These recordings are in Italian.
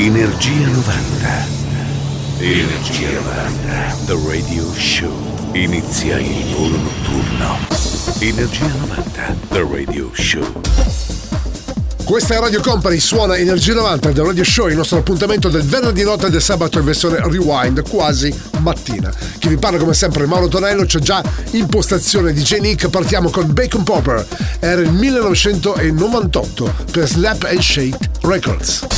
Energia 90. Energia 90. The Radio Show. Inizia il volo notturno. Energia 90. The Radio Show. Questa è Radio Company, suona Energia 90 del Radio Show, il nostro appuntamento del venerdì notte e del sabato in versione rewind, quasi mattina. Chi vi parla come sempre Mauro Tonello, c'è già impostazione di J-Nick, partiamo con Bacon Popper, era il 1998 per Slap and Shake Records.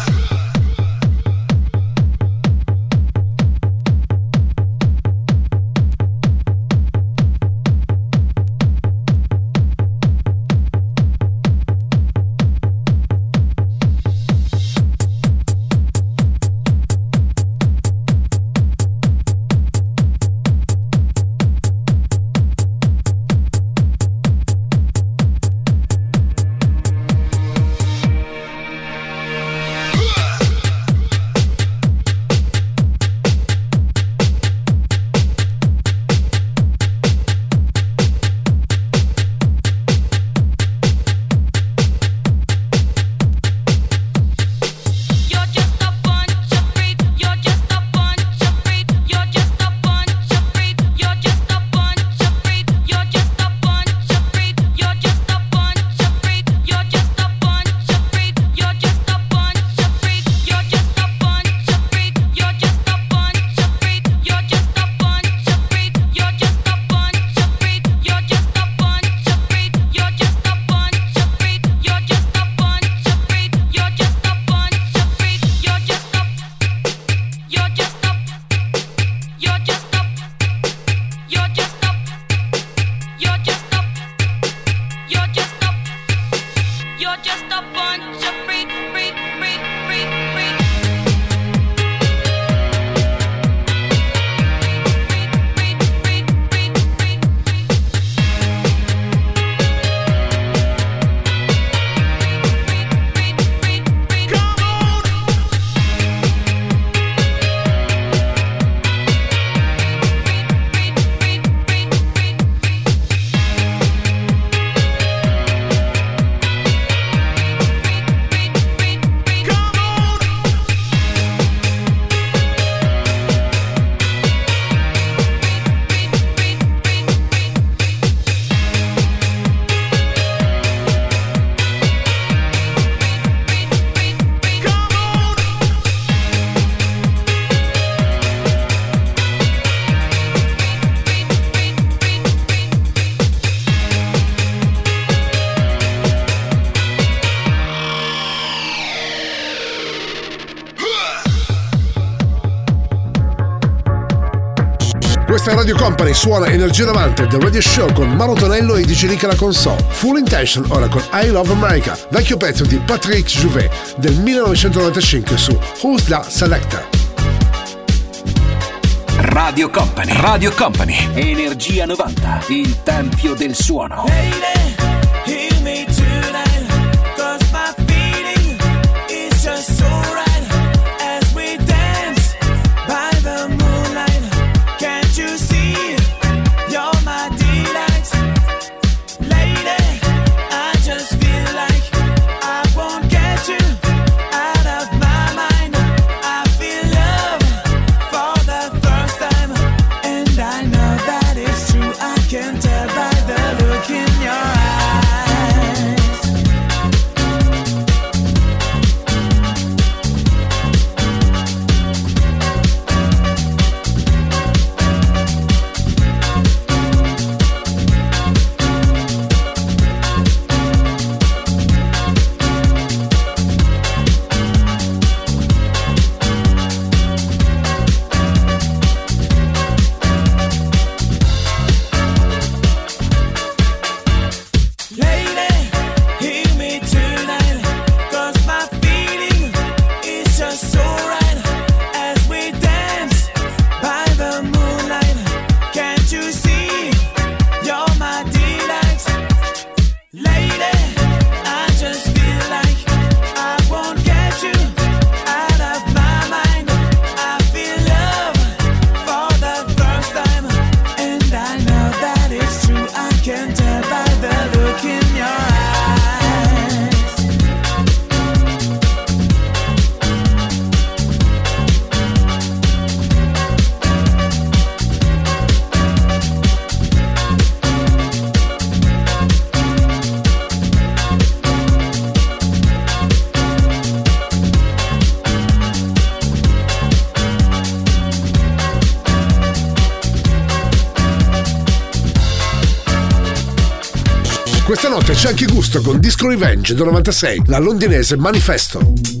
Suona Energia 90 The Radio Show con Maro Tonello e DJ Nick alla console. Full Intention ora con I Love America, vecchio pezzo di Patrick Jouvet del 1995 su Who's the Selector. Radio Company, Radio Company, Energia 90, il tempio del suono. Lady, c'è anche gusto con Disco Revenge del 96, la londinese Manifesto.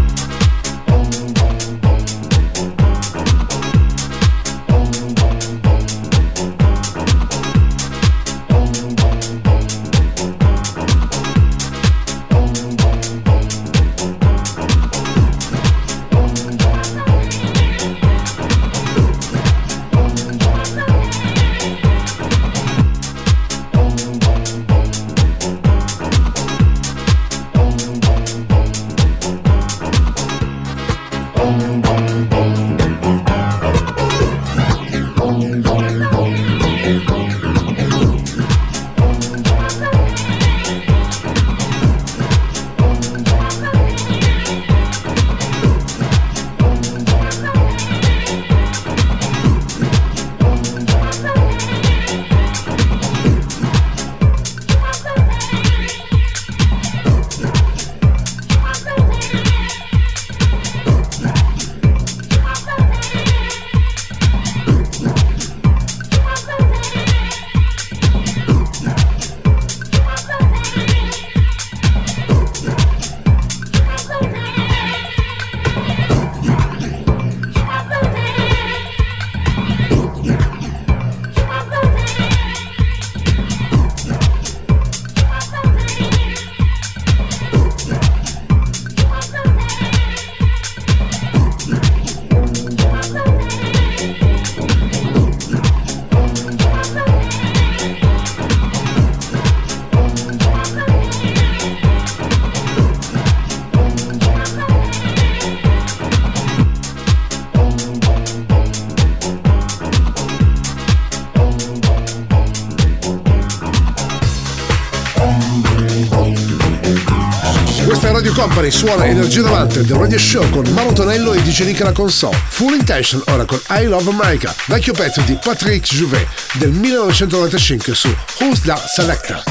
Company suona Energia 90 del Radio Show con Mauro Tonello e DJ Nick alla console. Full Intention ora con I Love America, vecchio pezzo di Patrick Jouvet del 1995 su Who's That Selector.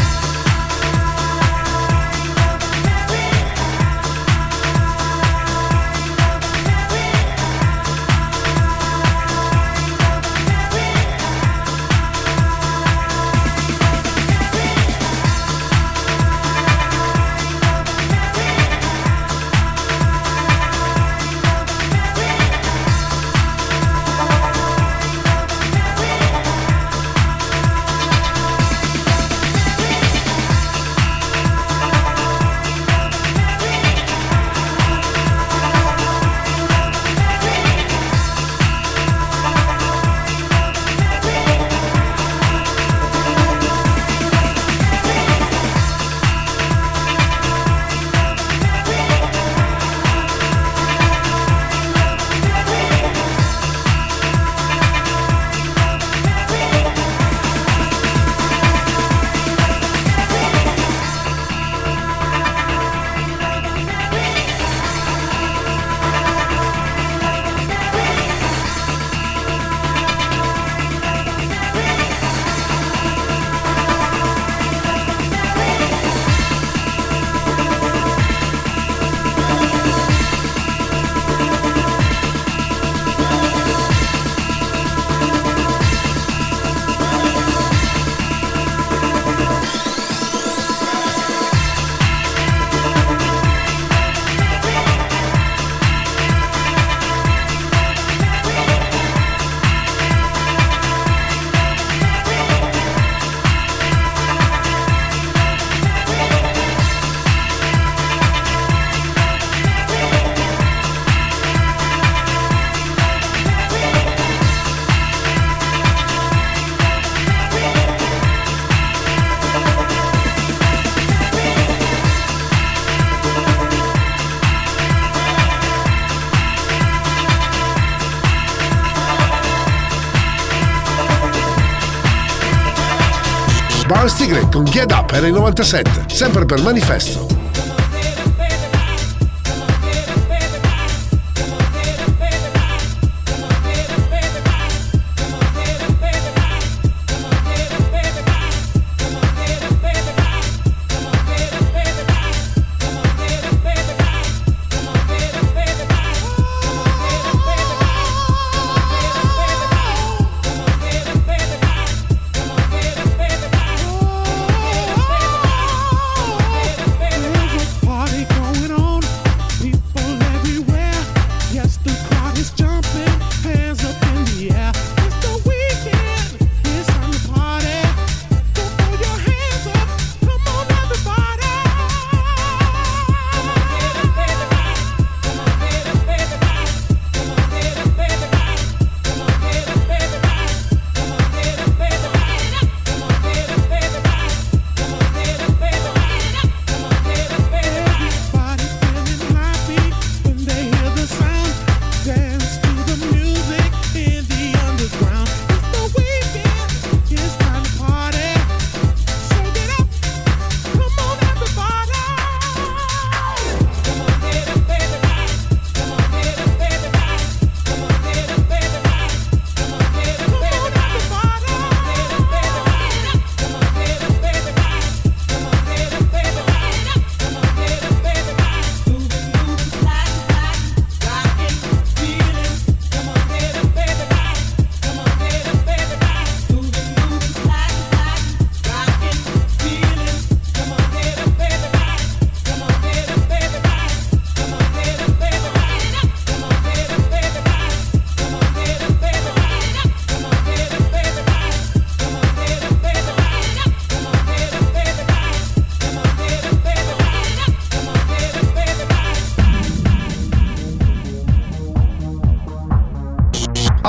Get Up era il 97, sempre per manifesto.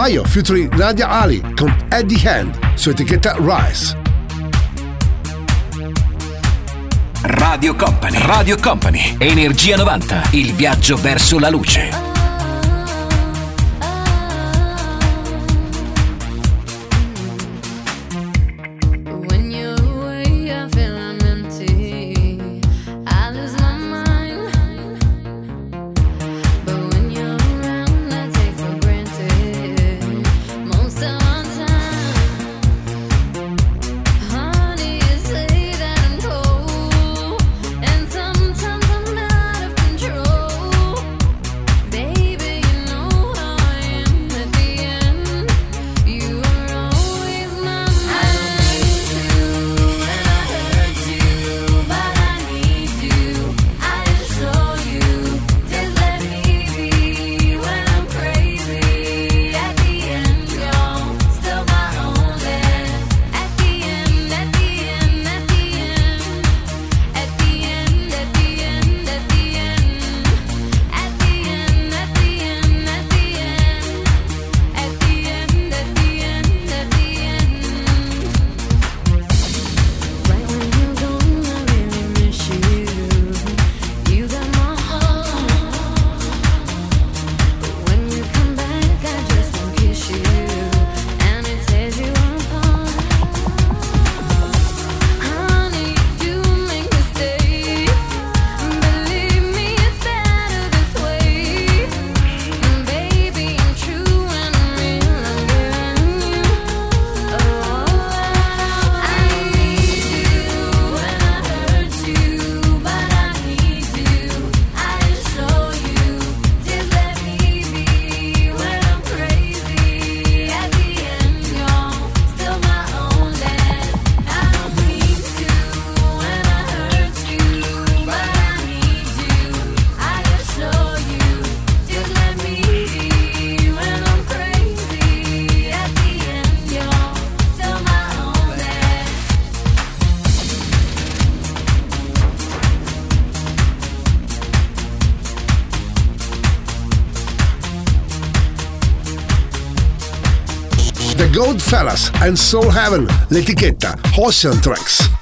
Ayo featuring Nadia Ali con Eddie Hand su etichetta Rise. Radio Company, Radio Company, Energia 90, il viaggio verso la luce. Goldfellas and Soul Heaven, l'etichetta Ocean Tracks.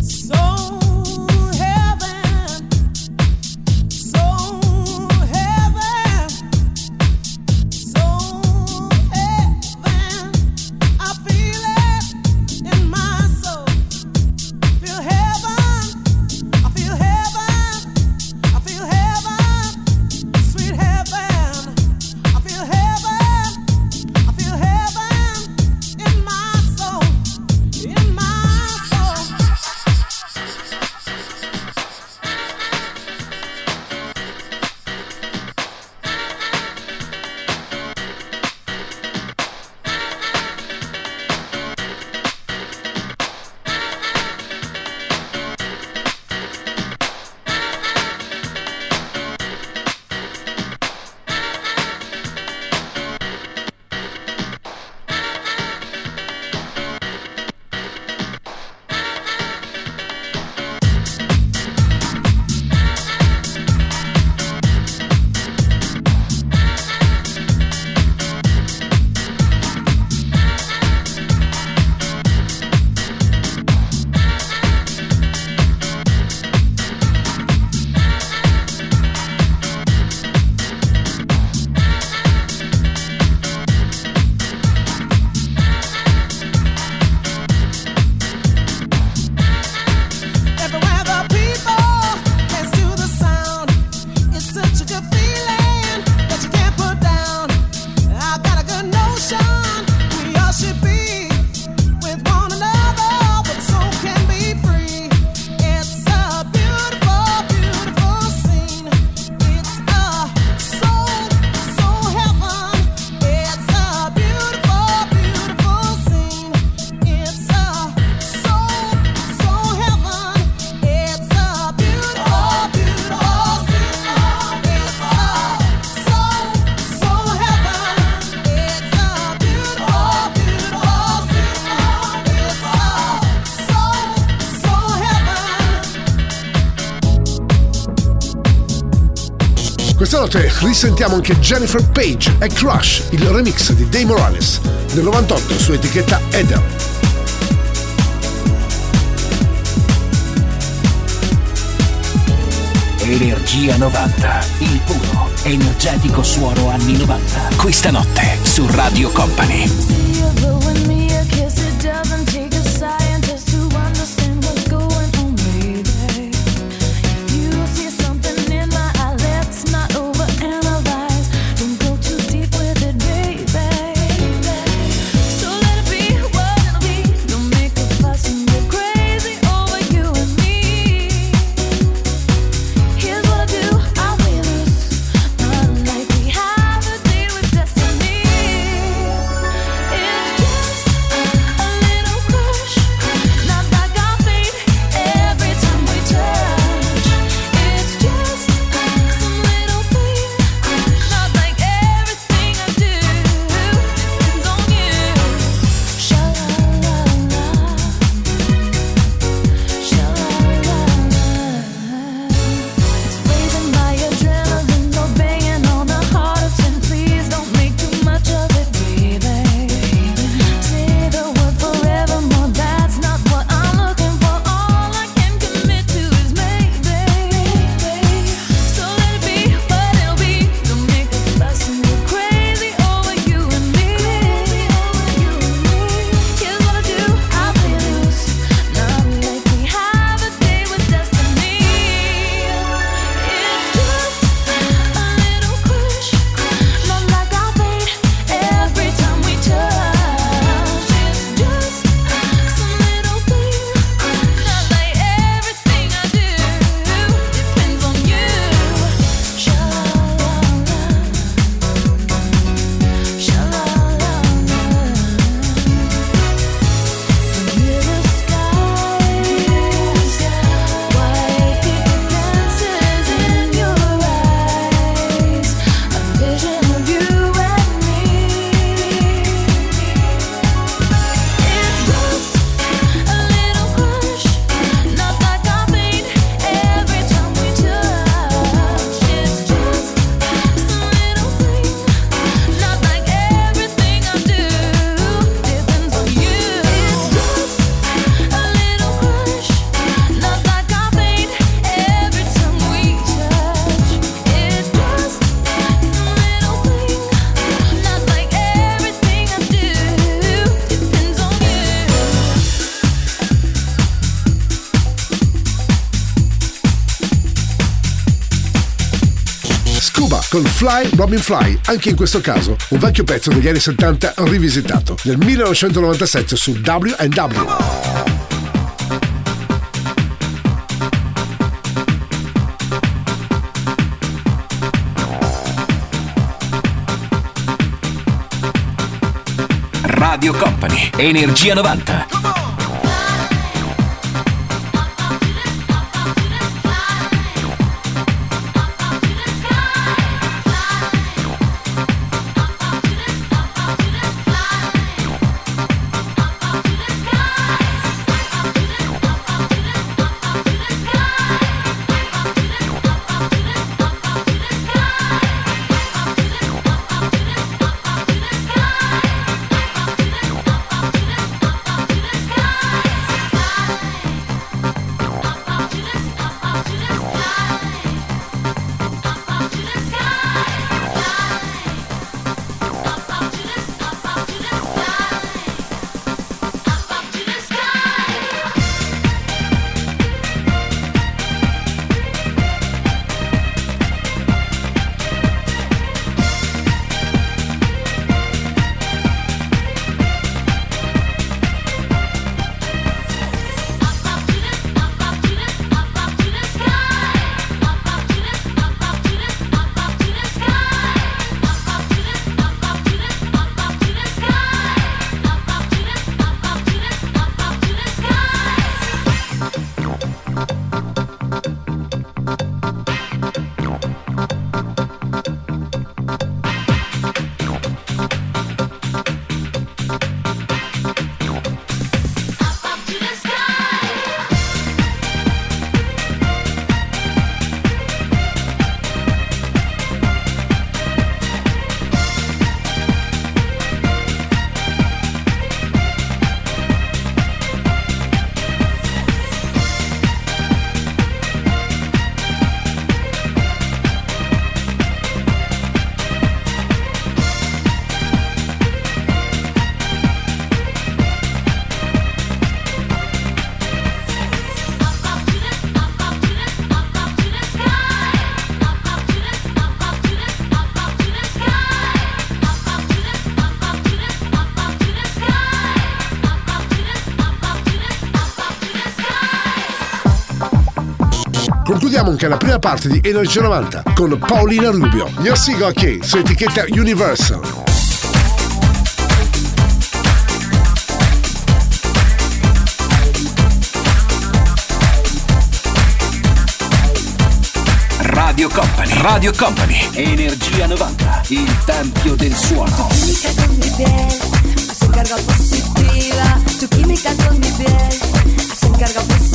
note risentiamo anche Jennifer Page e Crush, il remix di Dave Morales, del 98 su etichetta Eder. Energia 90, il puro, energetico suono anni 90. Questa notte su Radio Company. Fly Robin Fly, anche in questo caso un vecchio pezzo degli anni 70 rivisitato nel 1997 su W&W. Radio Company, Energia 90. Concludiamo anche la prima parte di Energia 90 con Paolina Rubio. Io sigo a che su etichetta Universal. Radio Company, Radio Company, Energia 90, il tempio del suono. química con mi piel hacen carga positiva. Tu química con mi piel hacen carga positiva.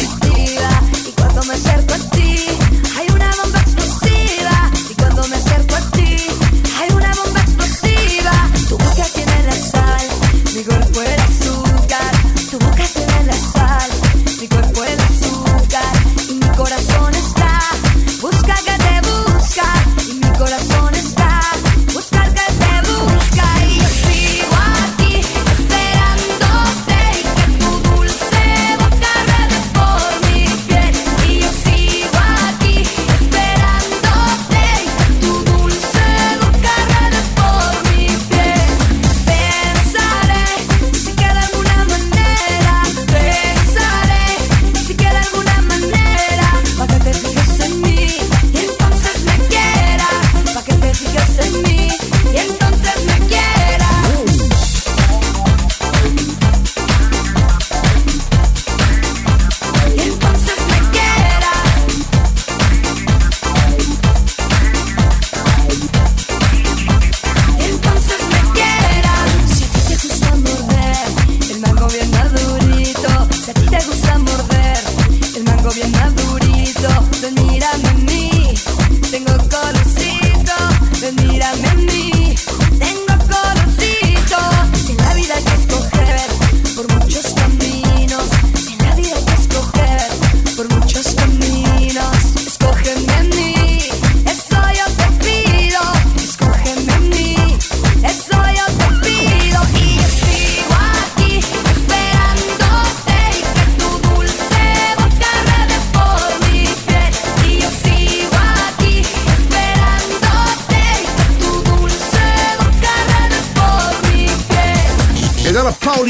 algo bien tan durito. Te miran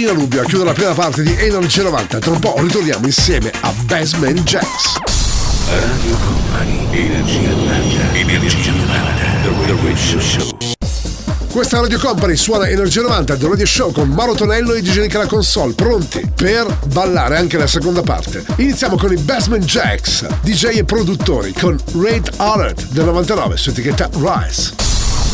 Paolina Rubio a chiudere la prima parte di Energy 90. Tra un po' ritorniamo insieme a Bassman Jacks. Radio Company, Energia 90, Energia 90, The Radio Show. Questa Radio Company suona Energia 90 The Radio Show con Mauro Tonello e DJ alla console, pronti per ballare anche la seconda parte. Iniziamo con i Bassman Jacks, DJ e produttori, con Raid Alert del 99 su etichetta Rise.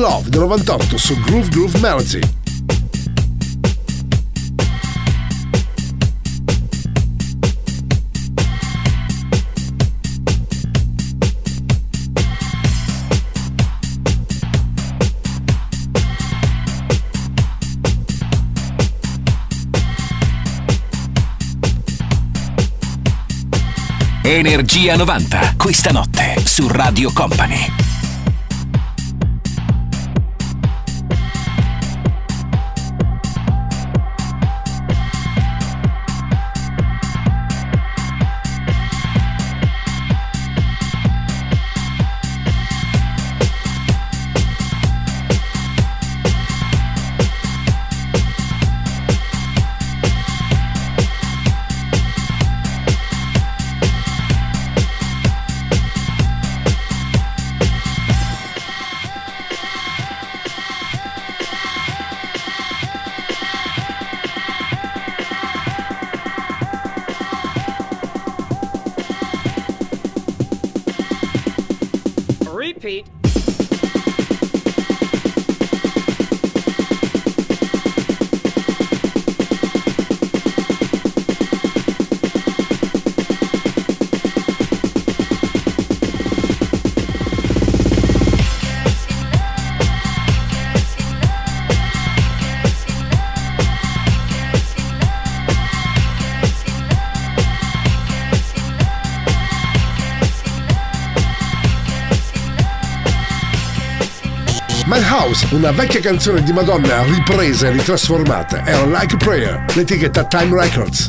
Love del 98 su Groove Groove Melody. Energia 90, questa notte su Radio Company. Una vecchia canzone di Madonna ripresa e ritrasformata, era Like a Prayer, l'etichetta Time Records.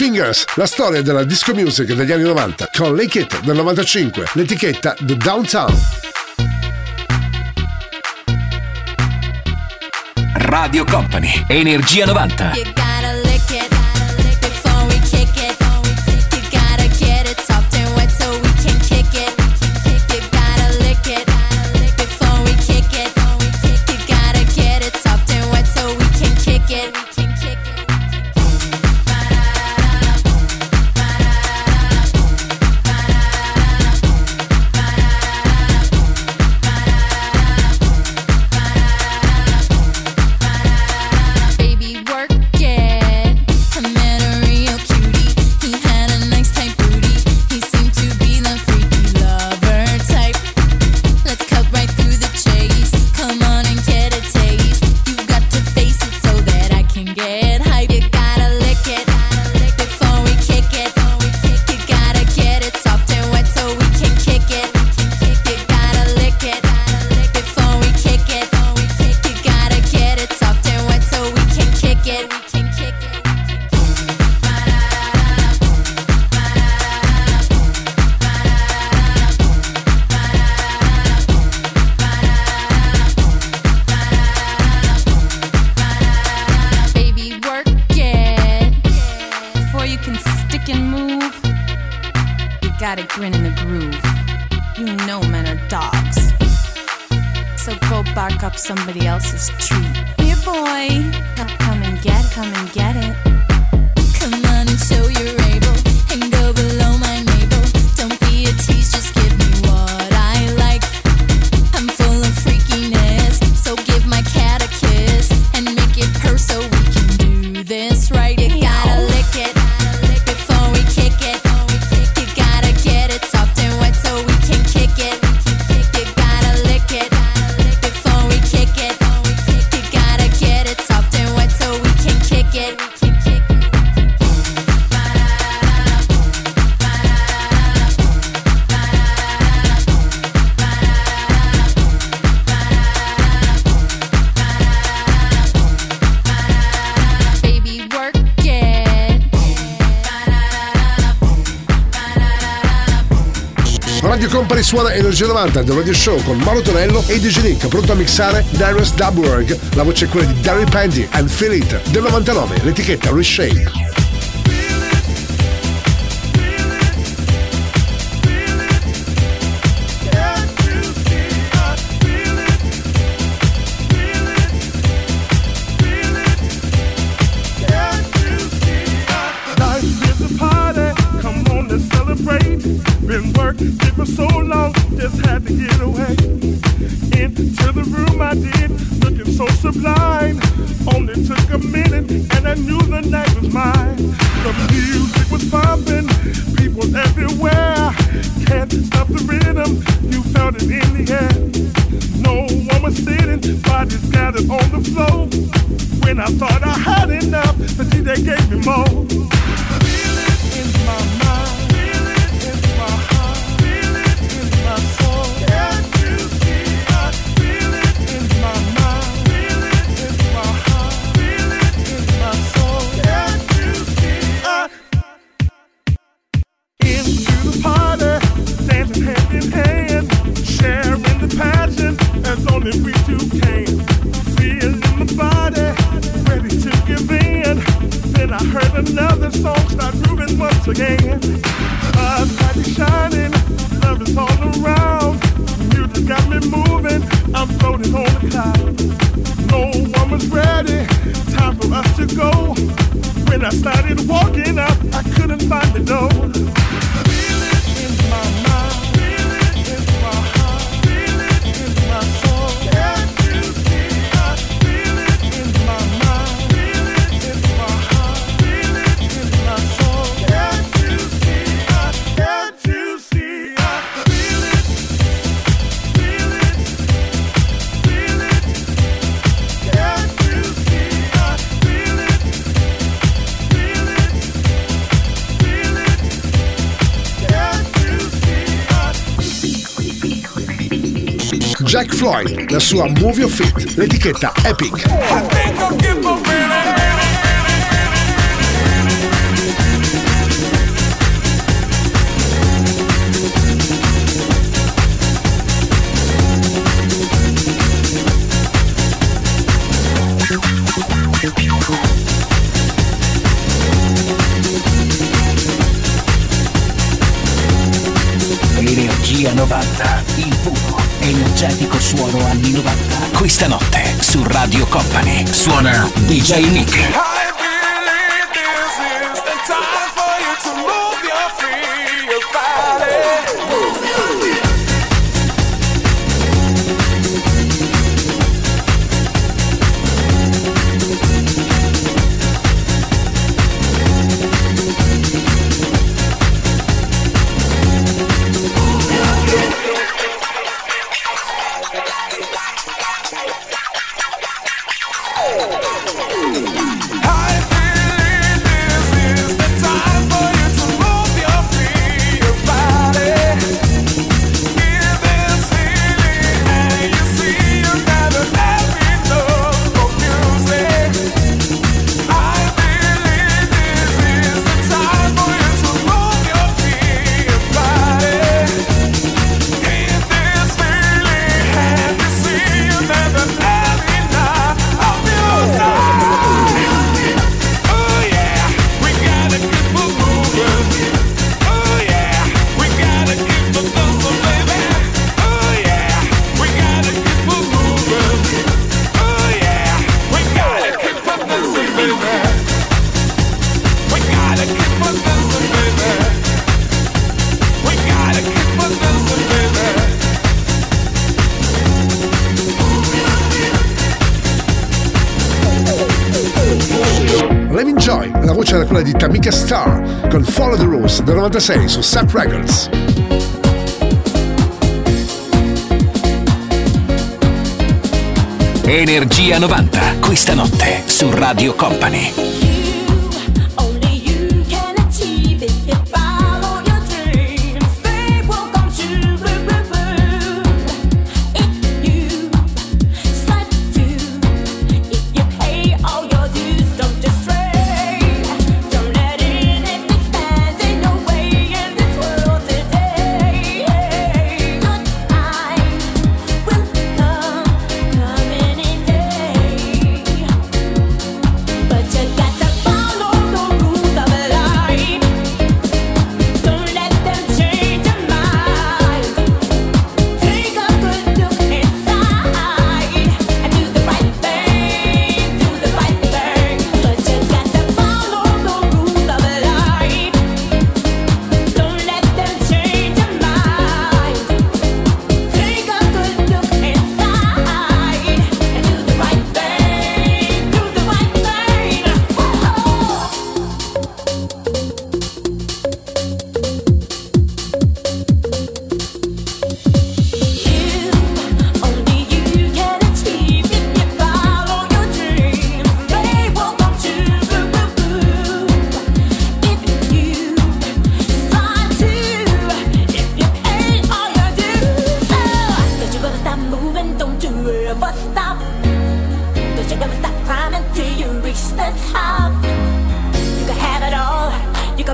Fingers, la storia della disco music degli anni 90 con Lake It del 95, l'etichetta The Downtown. Radio Company, Energia 90. suona Energia 90 del Radio Show con Mauro Tonello e DJ Nick pronto a mixare Darius Dubberg la voce è quella di Daryl Pandy and Feel del 99 l'etichetta Reshape. Floyd, la sua Move Your Feet, l'etichetta Epic. suono anni 90. Questa notte su Radio Company suona DJ Nick. I believe this is the time for you to move. del 96 su Sub Records. Energia 90, questa notte su Radio Company.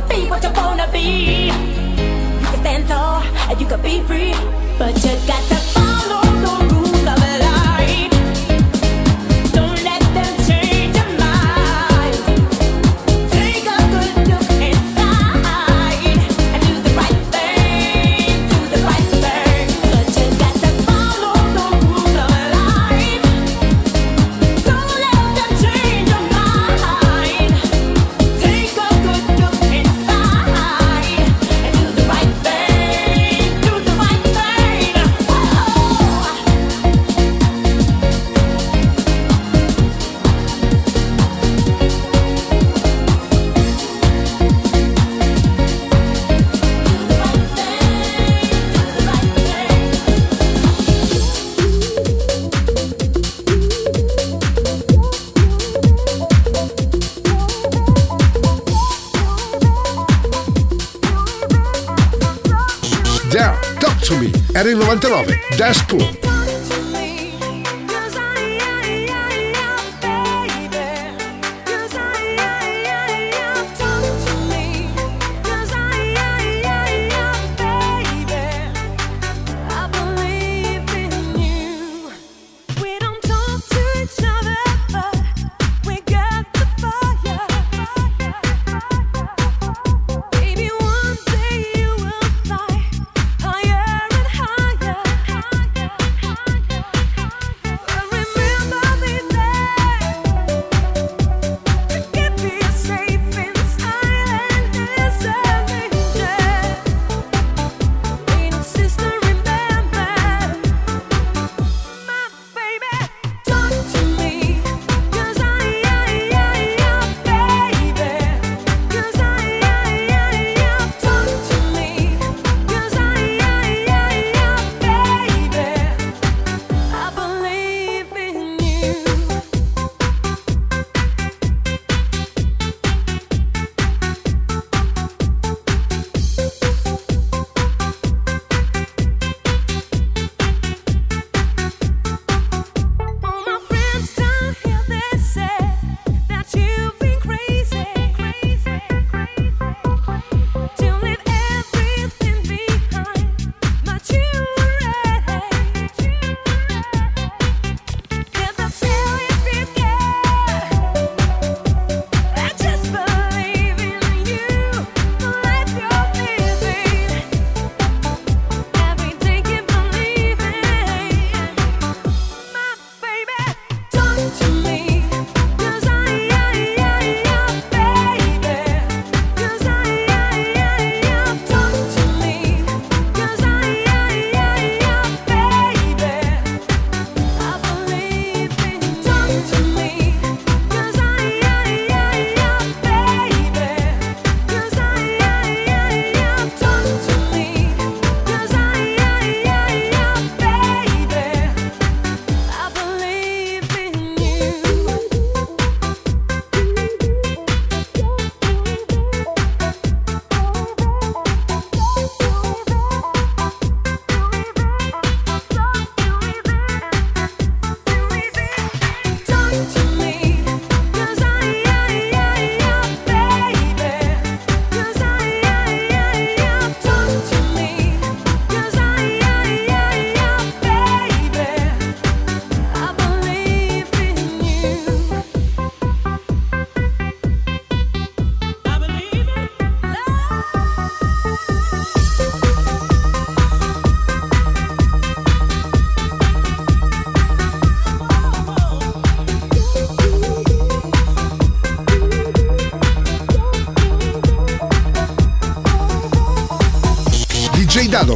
be what you wanna be. You can stand tall and you can be free, but you got to. 99 Death Pool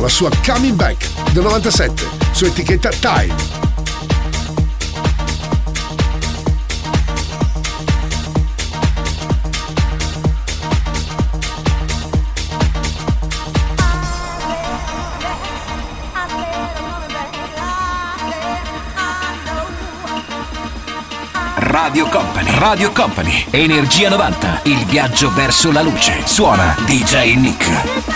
la sua Coming Back del 97 su etichetta Time. Radio Company. Radio Company. Energia 90. Il viaggio verso la luce. Suona DJ Nick.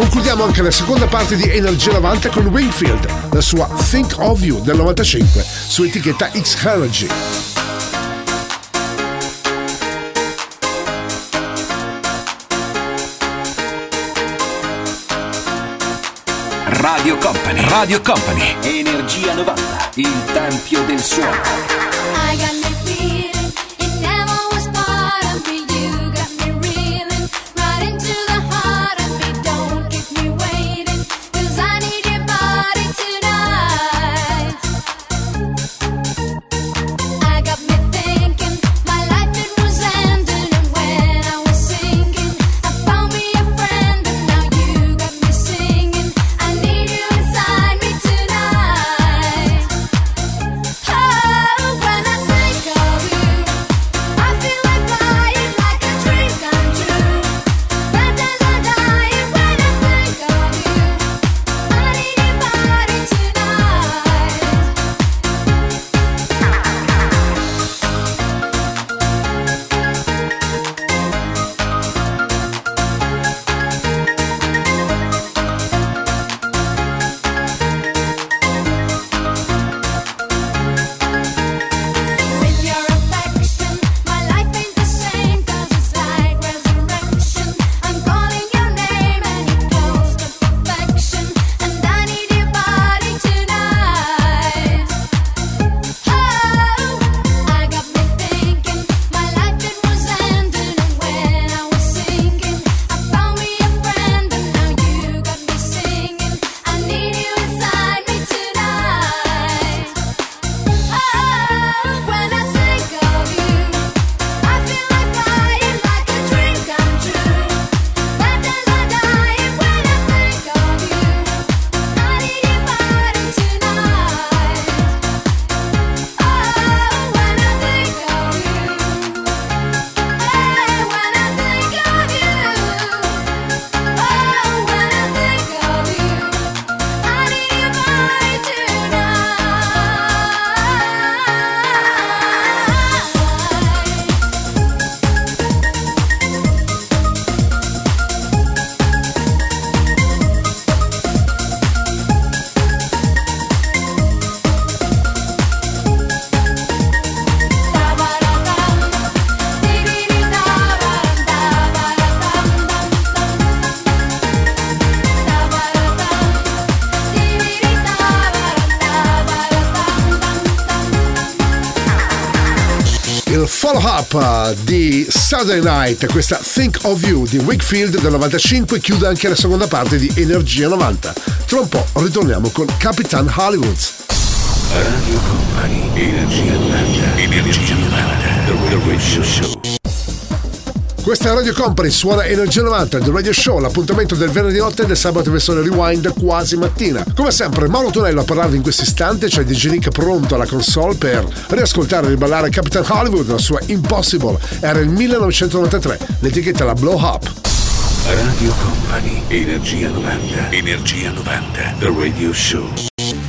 Concludiamo anche la seconda parte di Energia 90 con Wingfield, la sua Think of You del 95 su etichetta X Energy. Radio Company, Radio Company, Energia 90, il tempio del suono. Saturday Night, questa Think of You di Wakefield del 95 chiude anche la seconda parte di Energia 90. Tra un po' ritorniamo con Capitan Hollywood. Radio Company, Energia 90, Energia 90, The Radio Show. Questa è Radio Company, suona Energia 90 The Radio Show, l'appuntamento del venerdì notte e del sabato versione rewind quasi mattina. Come sempre, Mauro Tonello a parlarvi in questo istante, c'è DJ Nick pronto alla console per riascoltare e riballare Capitan Hollywood, la sua Impossible. Era il 1993, l'etichetta la Blow Up. Radio Company, Energia 90, Energia 90, The Radio Show.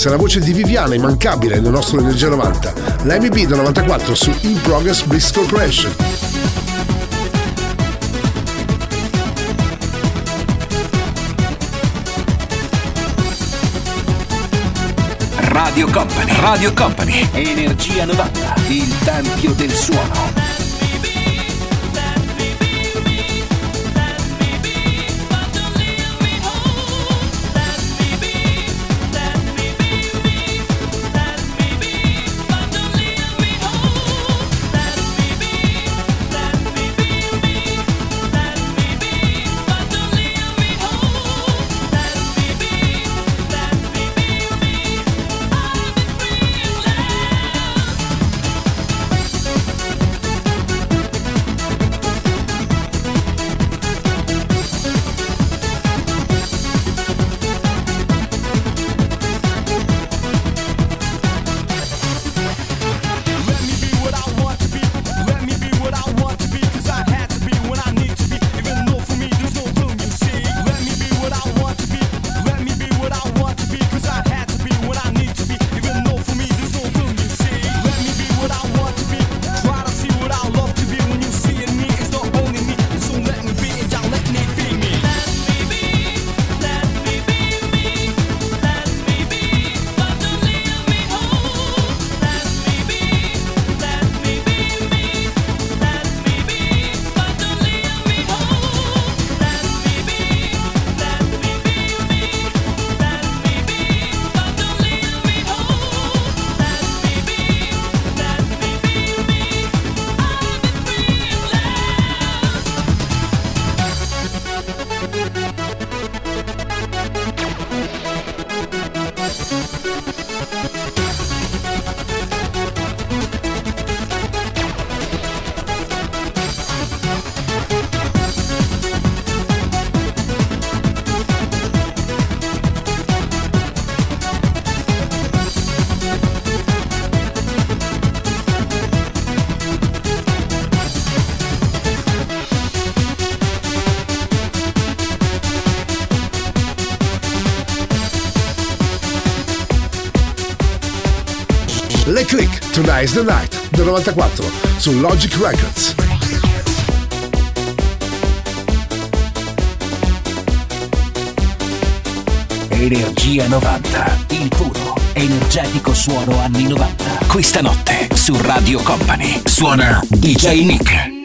Bliss, la voce di Viviana, immancabile nel nostro Energia 90. La del 94 su In Progress Bliss Corporation. Radio Company, Radio Company, Energia 90, il tempio del suono. Nice the Night del 94 su Logic Records. Energia 90, il puro, energetico suono anni 90. Questa notte su Radio Company suona DJ Nick.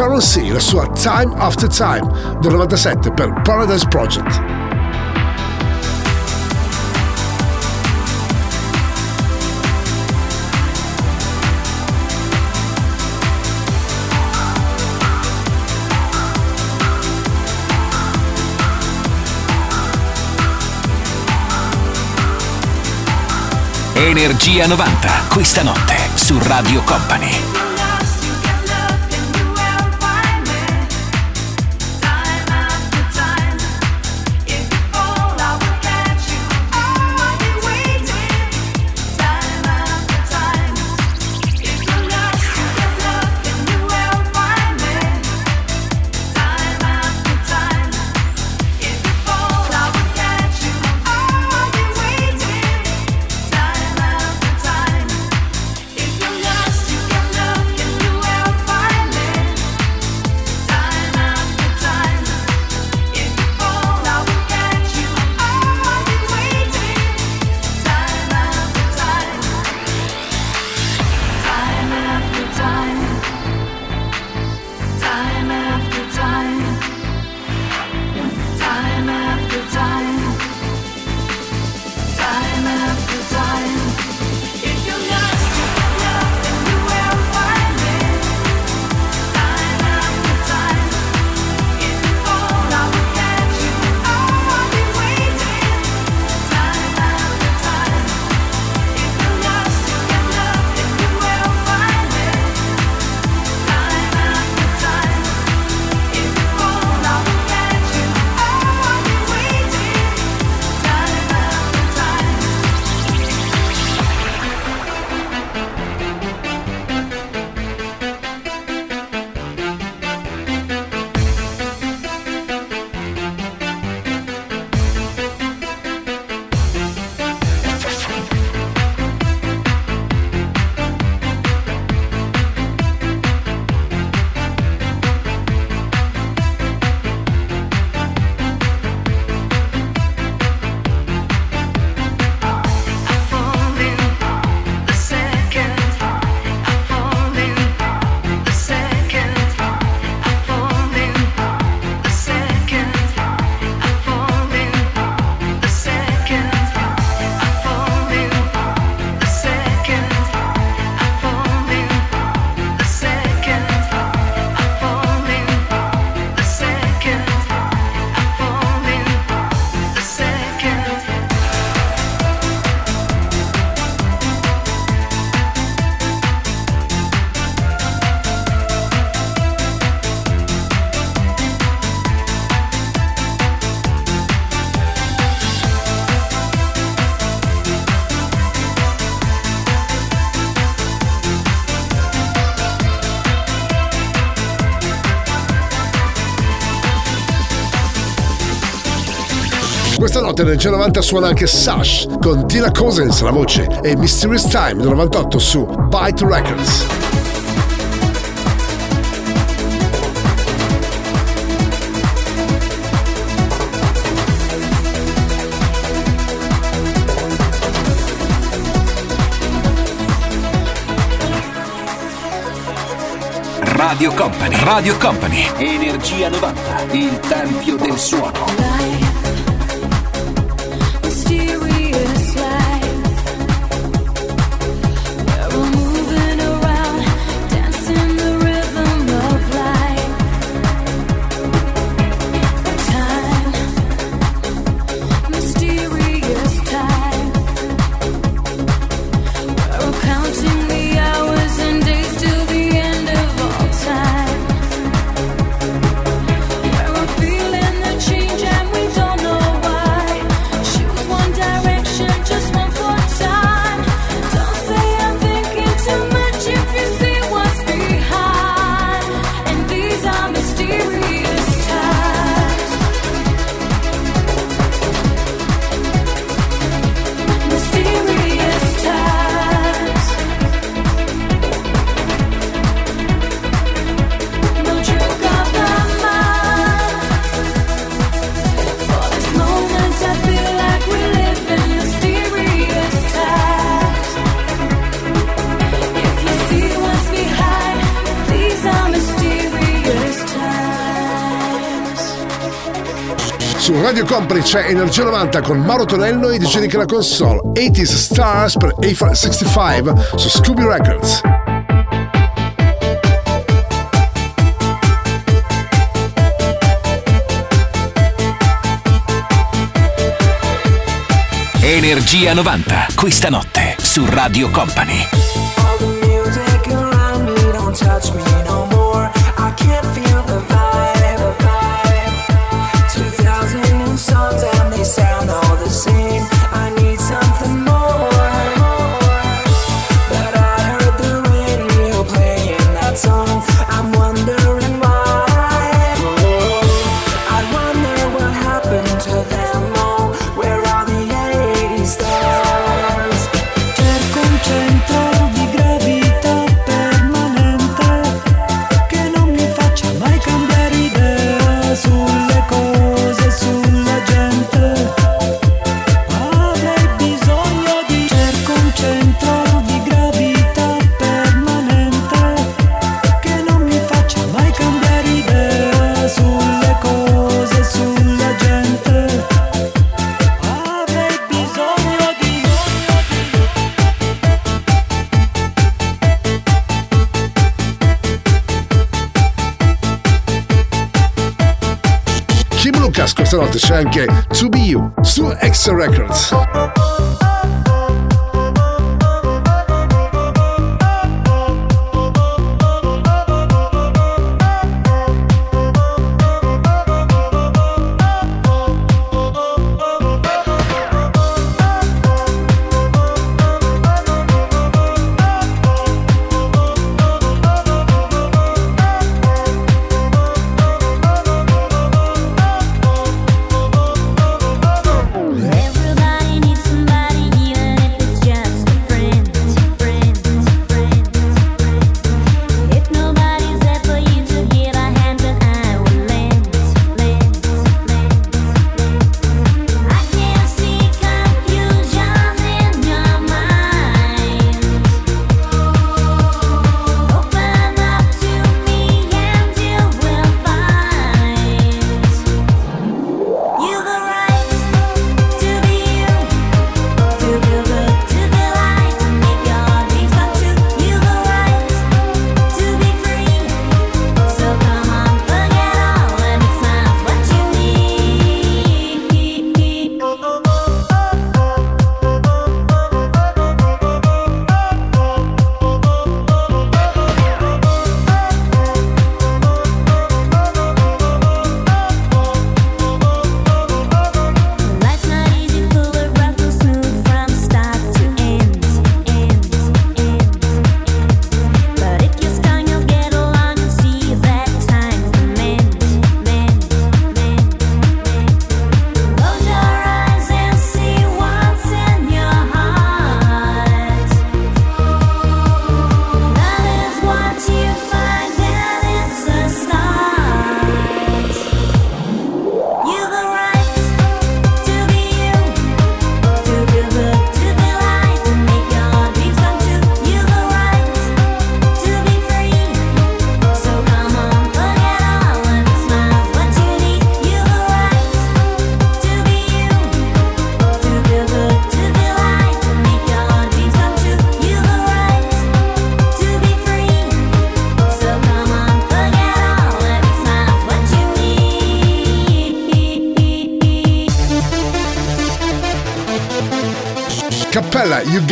Sharon C. la sua Time After Time del 97 per Paradise Project. Energia 90, questa notte su Radio Company. mentre nel G90 suona anche Sash con Tina Cousins la voce e Mysterious Time del 98 su Byte Records. Radio Company, Radio Company, Energia 90, il tempio del suono. poi c'è Energia 90 con Mauro Tonello e DJ che la console. 80s Stars per AFAR 65 su Scooby Records. Energia 90, questa notte su Radio Company. All the music around me don't touch me no more. canzonota c'è anche To Be You su Extra Records.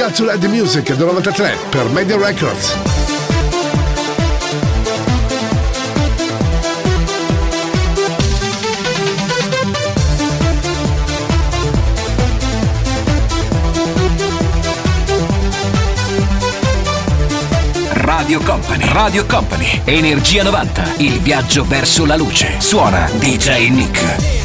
era To Let The Music del 93 per Media Records. Radio Company, Radio Company, Energia 90, il viaggio verso la luce. Suona DJ Nick.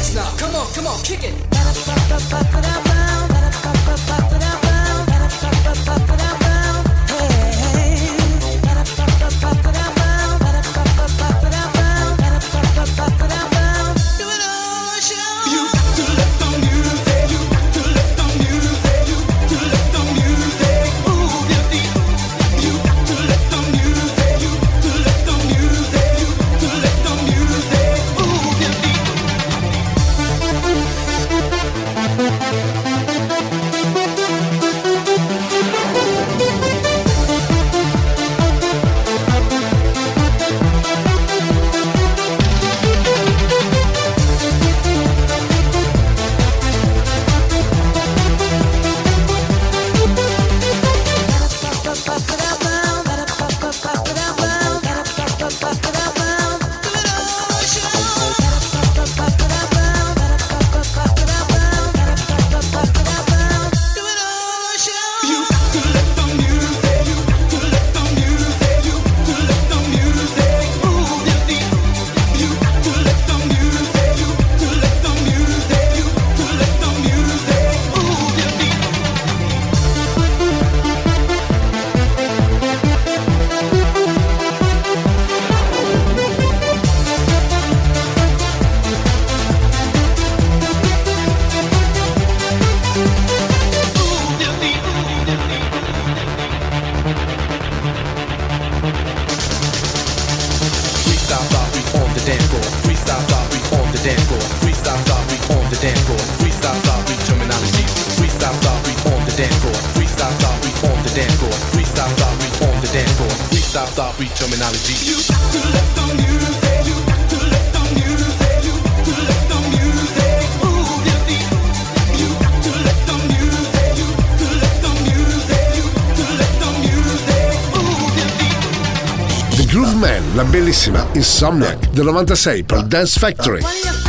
is Sumner del 96 per Dance Factory.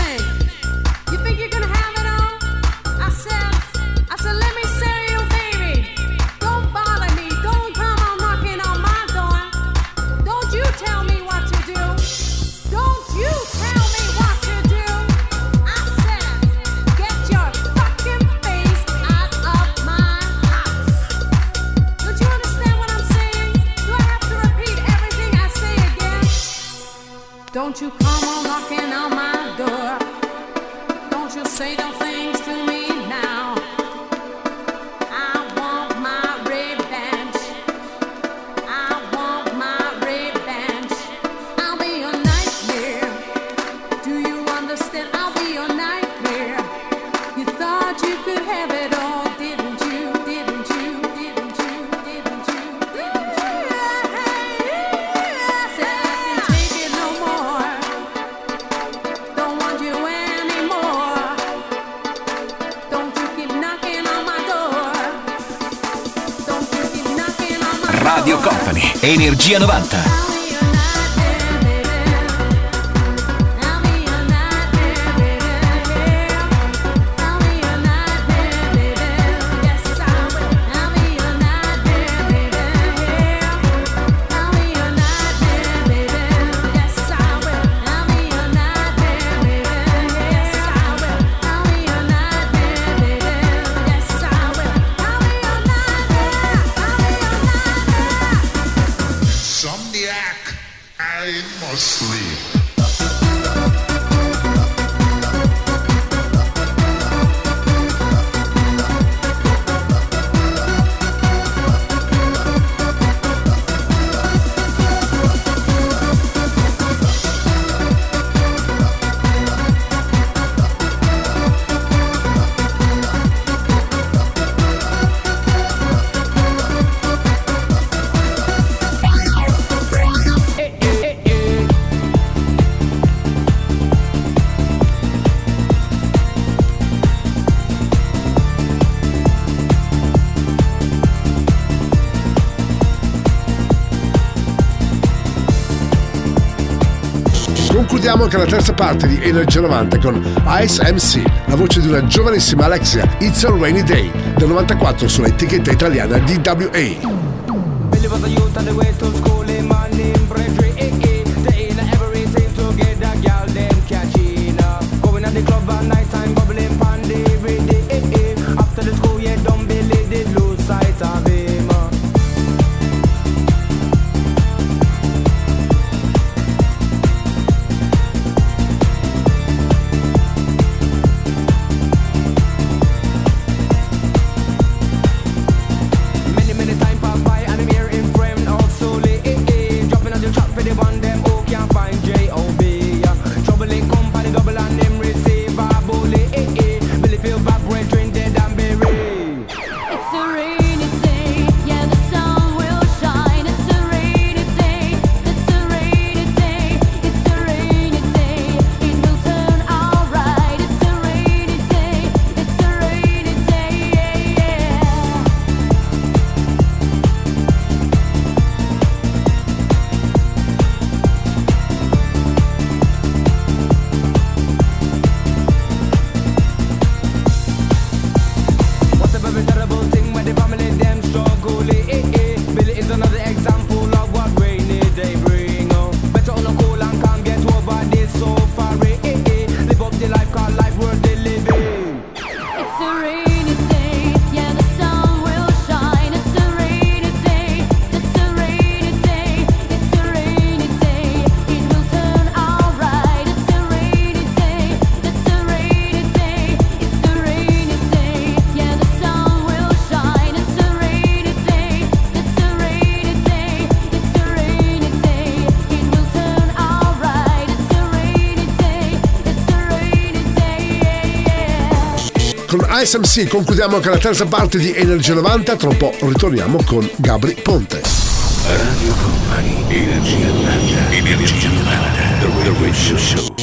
Energia 90. Anche la terza parte di Energy 90 con Ice MC, la voce di una giovanissima Alexia, It's a Rainy Day, del 94 sulla etichetta italiana DWA. Yeah. Con Ice MC concludiamo anche la terza parte di Energy 90, tra un po' ritorniamo con Gabri Ponte. Radio Company, Energia 90, Energia 90, The Radio Show.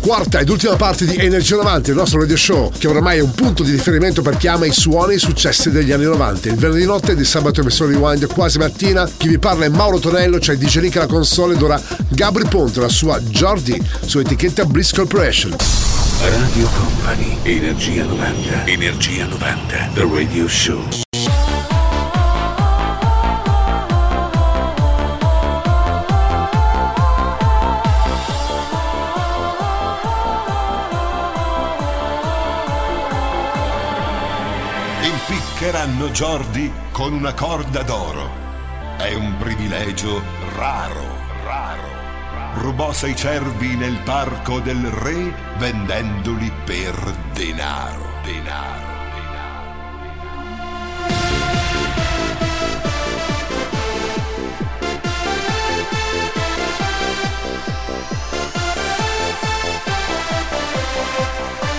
Quarta ed ultima parte di Energy 90, il nostro radio show, che oramai è un punto di riferimento per chi ama i suoni e i successi degli anni 90. Il venerdì notte di sabato versione rewind quasi mattina. Chi vi parla è Mauro Tonello, c'è DJ Nick alla console ed ora Gabri Ponte, la sua Jordi, su etichetta Bliss Corporation. Radio Company, Energia 90, Energia 90, The Radio Show. Impiccheranno Jordi con una corda d'oro. È un privilegio raro, raro rubò sei cervi nel parco del re vendendoli per denaro. denaro. Thank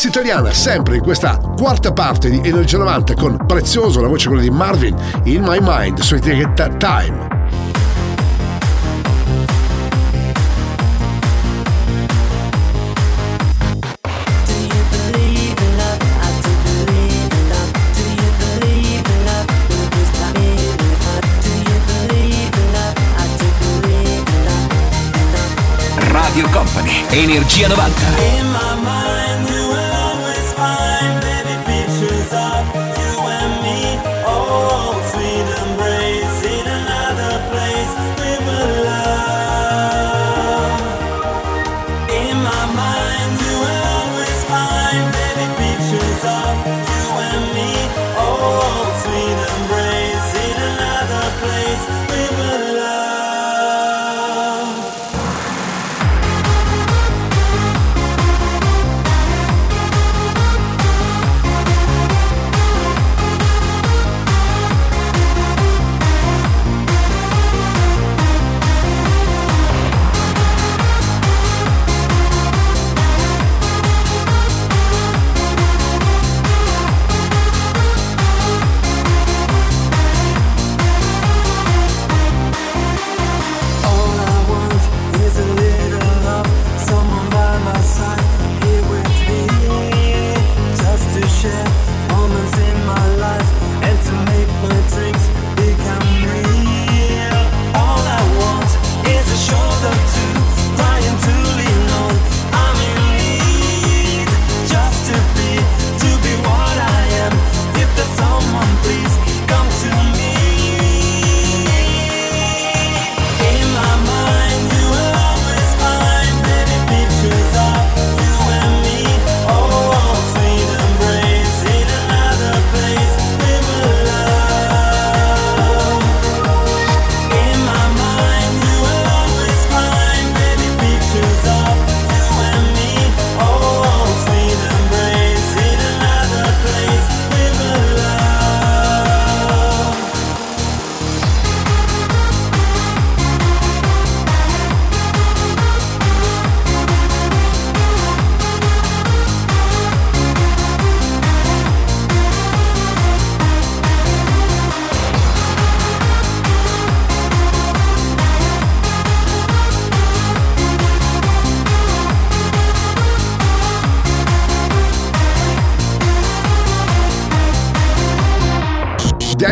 Dance Italiana, sempre in questa quarta parte di Energia 90 con Prezioso, la voce quella di Marvin, In My Mind, su etichetta Time. Radio Company, Energia 90.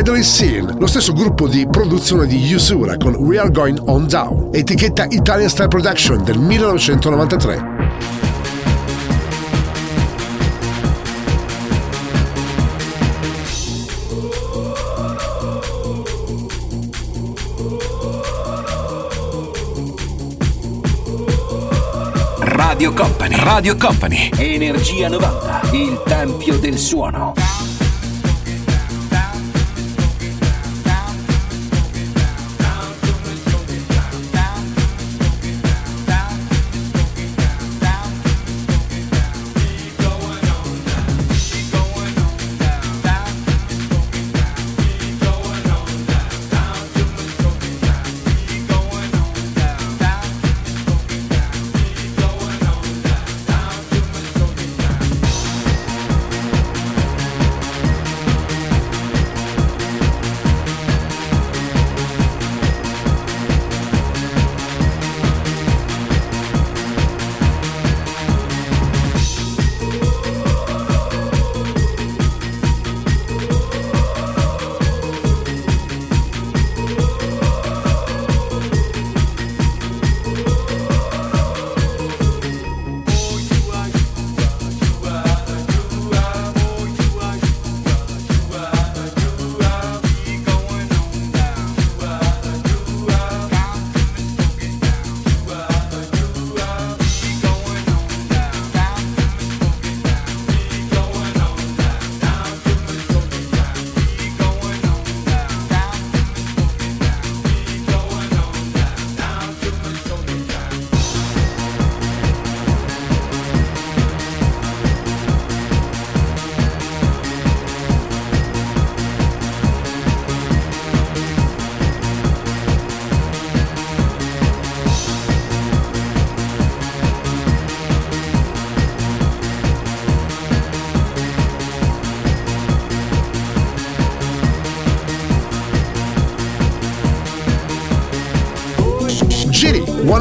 Deadly Seal, lo stesso gruppo di produzione di Usura con We Are Going On Down, etichetta Italian Style Production del 1993. Radio Company, Radio Company, Energia 90, il tempio del suono.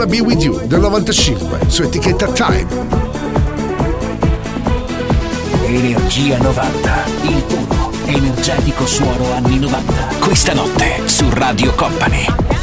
Be With You del 95 su etichetta Time. Energia 90, il puro, energetico suono anni 90. Questa notte su Radio Company.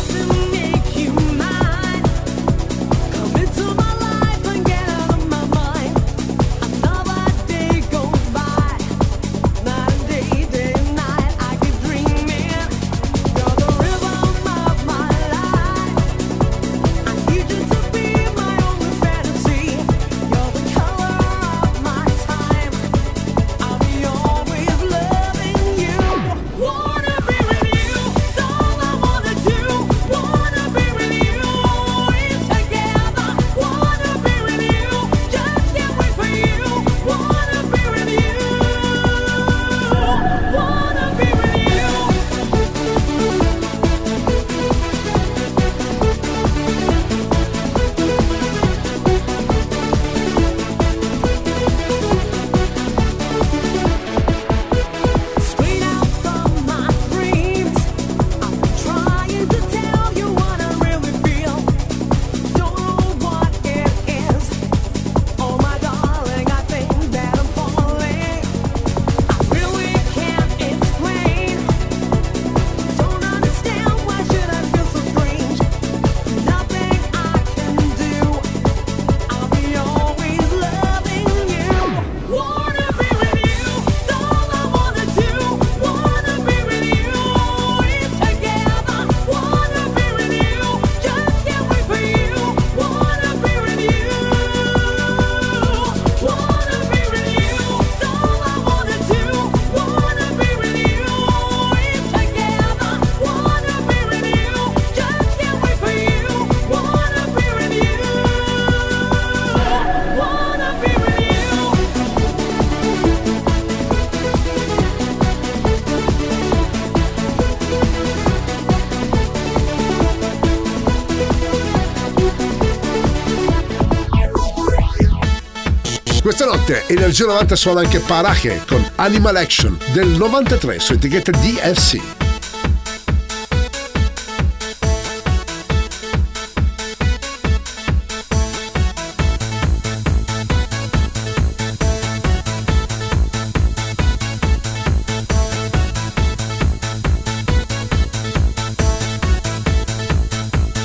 Ovviamente Energia 90 suona anche Parache con Animal Action del 93 su etichetta DFC.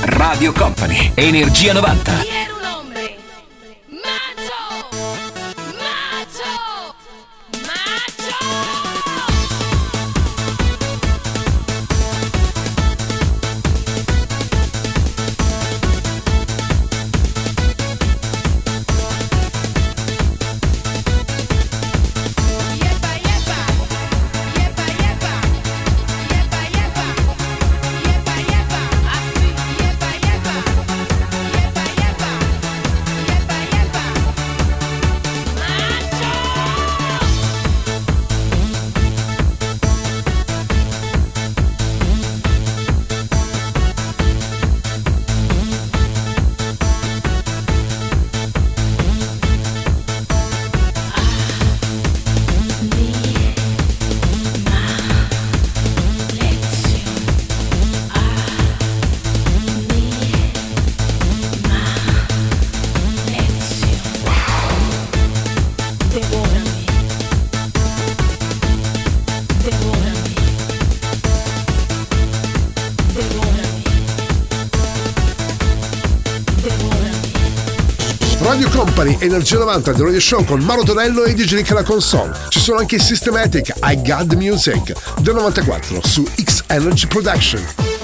Radio Company, Energia 90. Company, Energia 90, The Radio Show con Mauro Tonello e DJ Nick alla console. Ci sono anche Systematic, I Got The Music, del 94 su X Energy Production.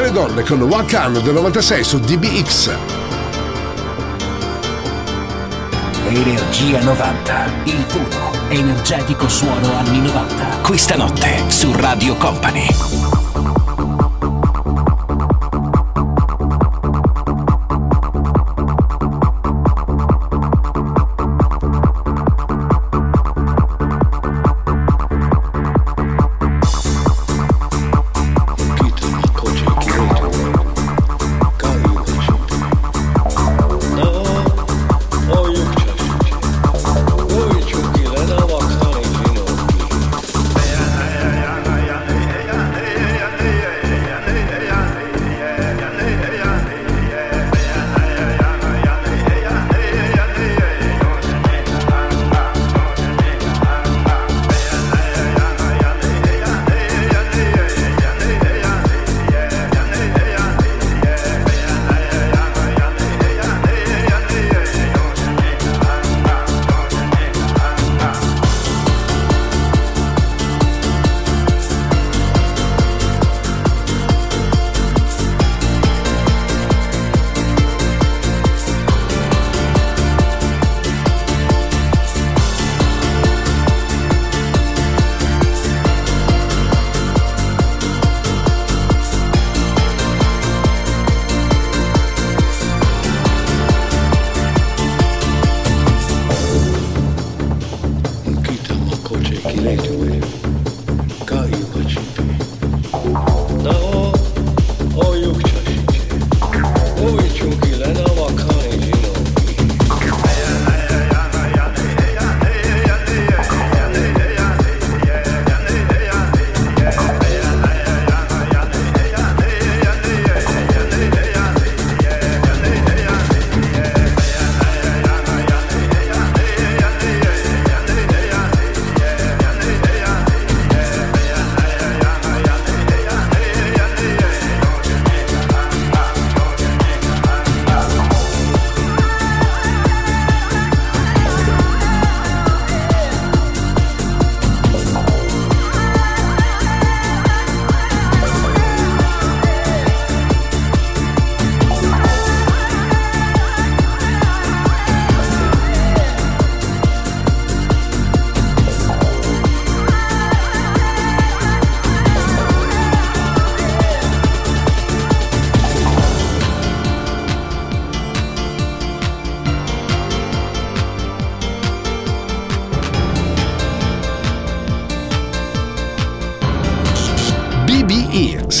Robert delle donne con Wakan del 96 su DBX. Energia 90, il puro, energetico suono anni 90. Questa notte su Radio Company.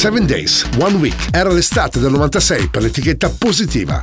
7 Days, One Week. Era l'estate del 96 per l'etichetta positiva.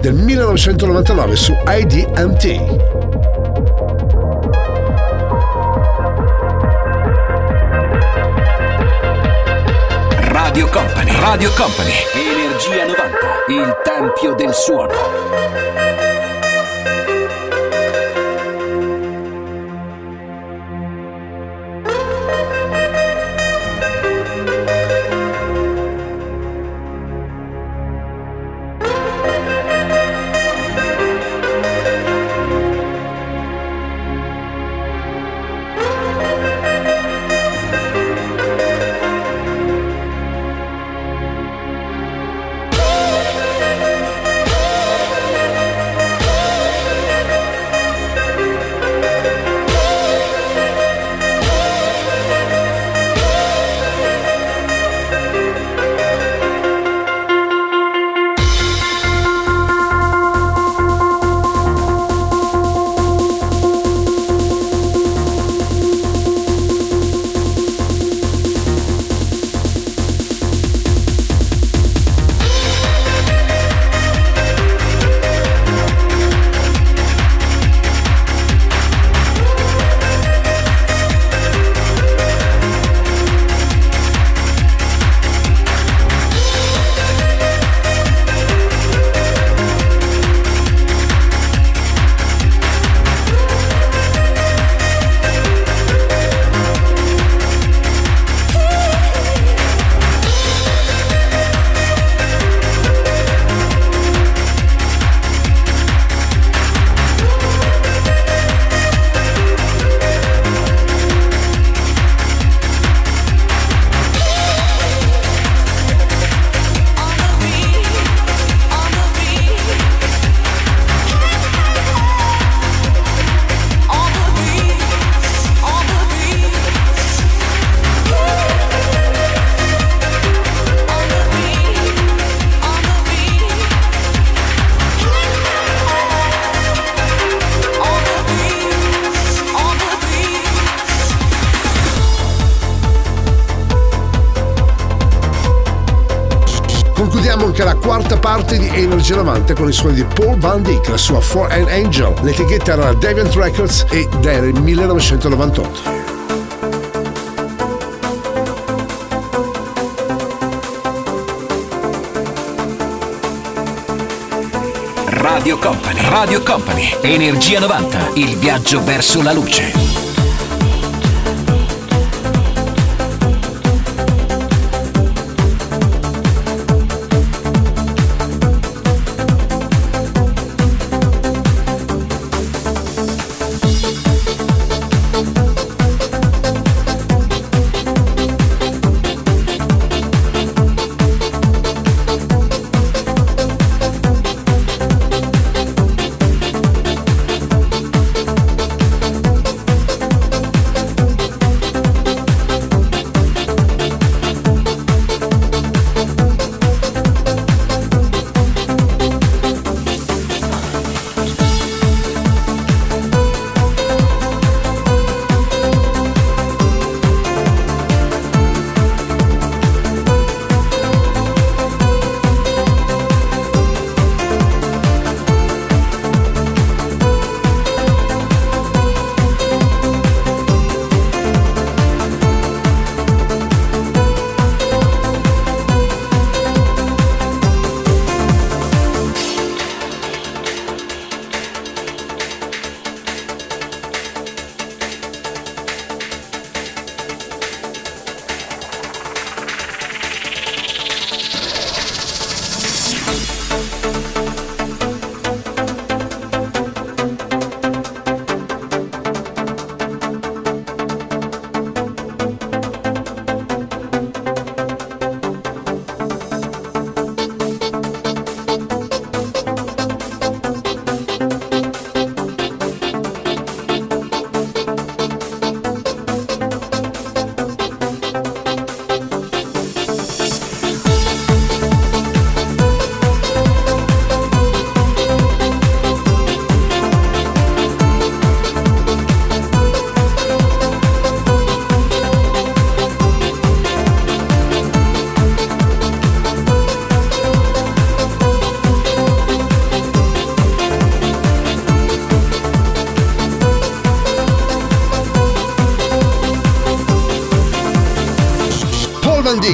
Del 1999 su IDMT. Radio Company, Radio Company, Energia 90, il tempio del suono. Concludiamo anche la quarta parte di Energy 90 con i suoni di Paul Van Dyck, la sua For an Angel. L'etichetta era Deviant Records ed era il 1998. Radio Company, Radio Company, Energia 90, il viaggio verso la luce.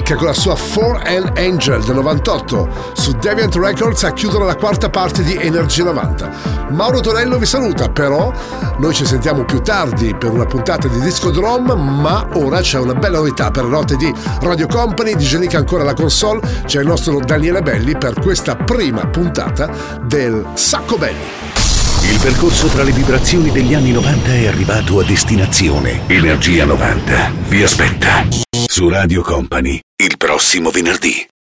Dyke con la sua For an Angel del 98 su Deviant Records a chiudere la quarta parte di Energia 90. Mauro Tonello vi saluta, però noi ci sentiamo più tardi per una puntata di Disco Drum, ma ora c'è una bella novità per la notte di Radio Company, di Genica ancora la console, c'è il nostro Daniele Belli per questa prima puntata del Sacco Belli. Il percorso tra le vibrazioni degli anni 90 è arrivato a destinazione. Energia 90 vi aspetta su Radio Company prossimo venerdì.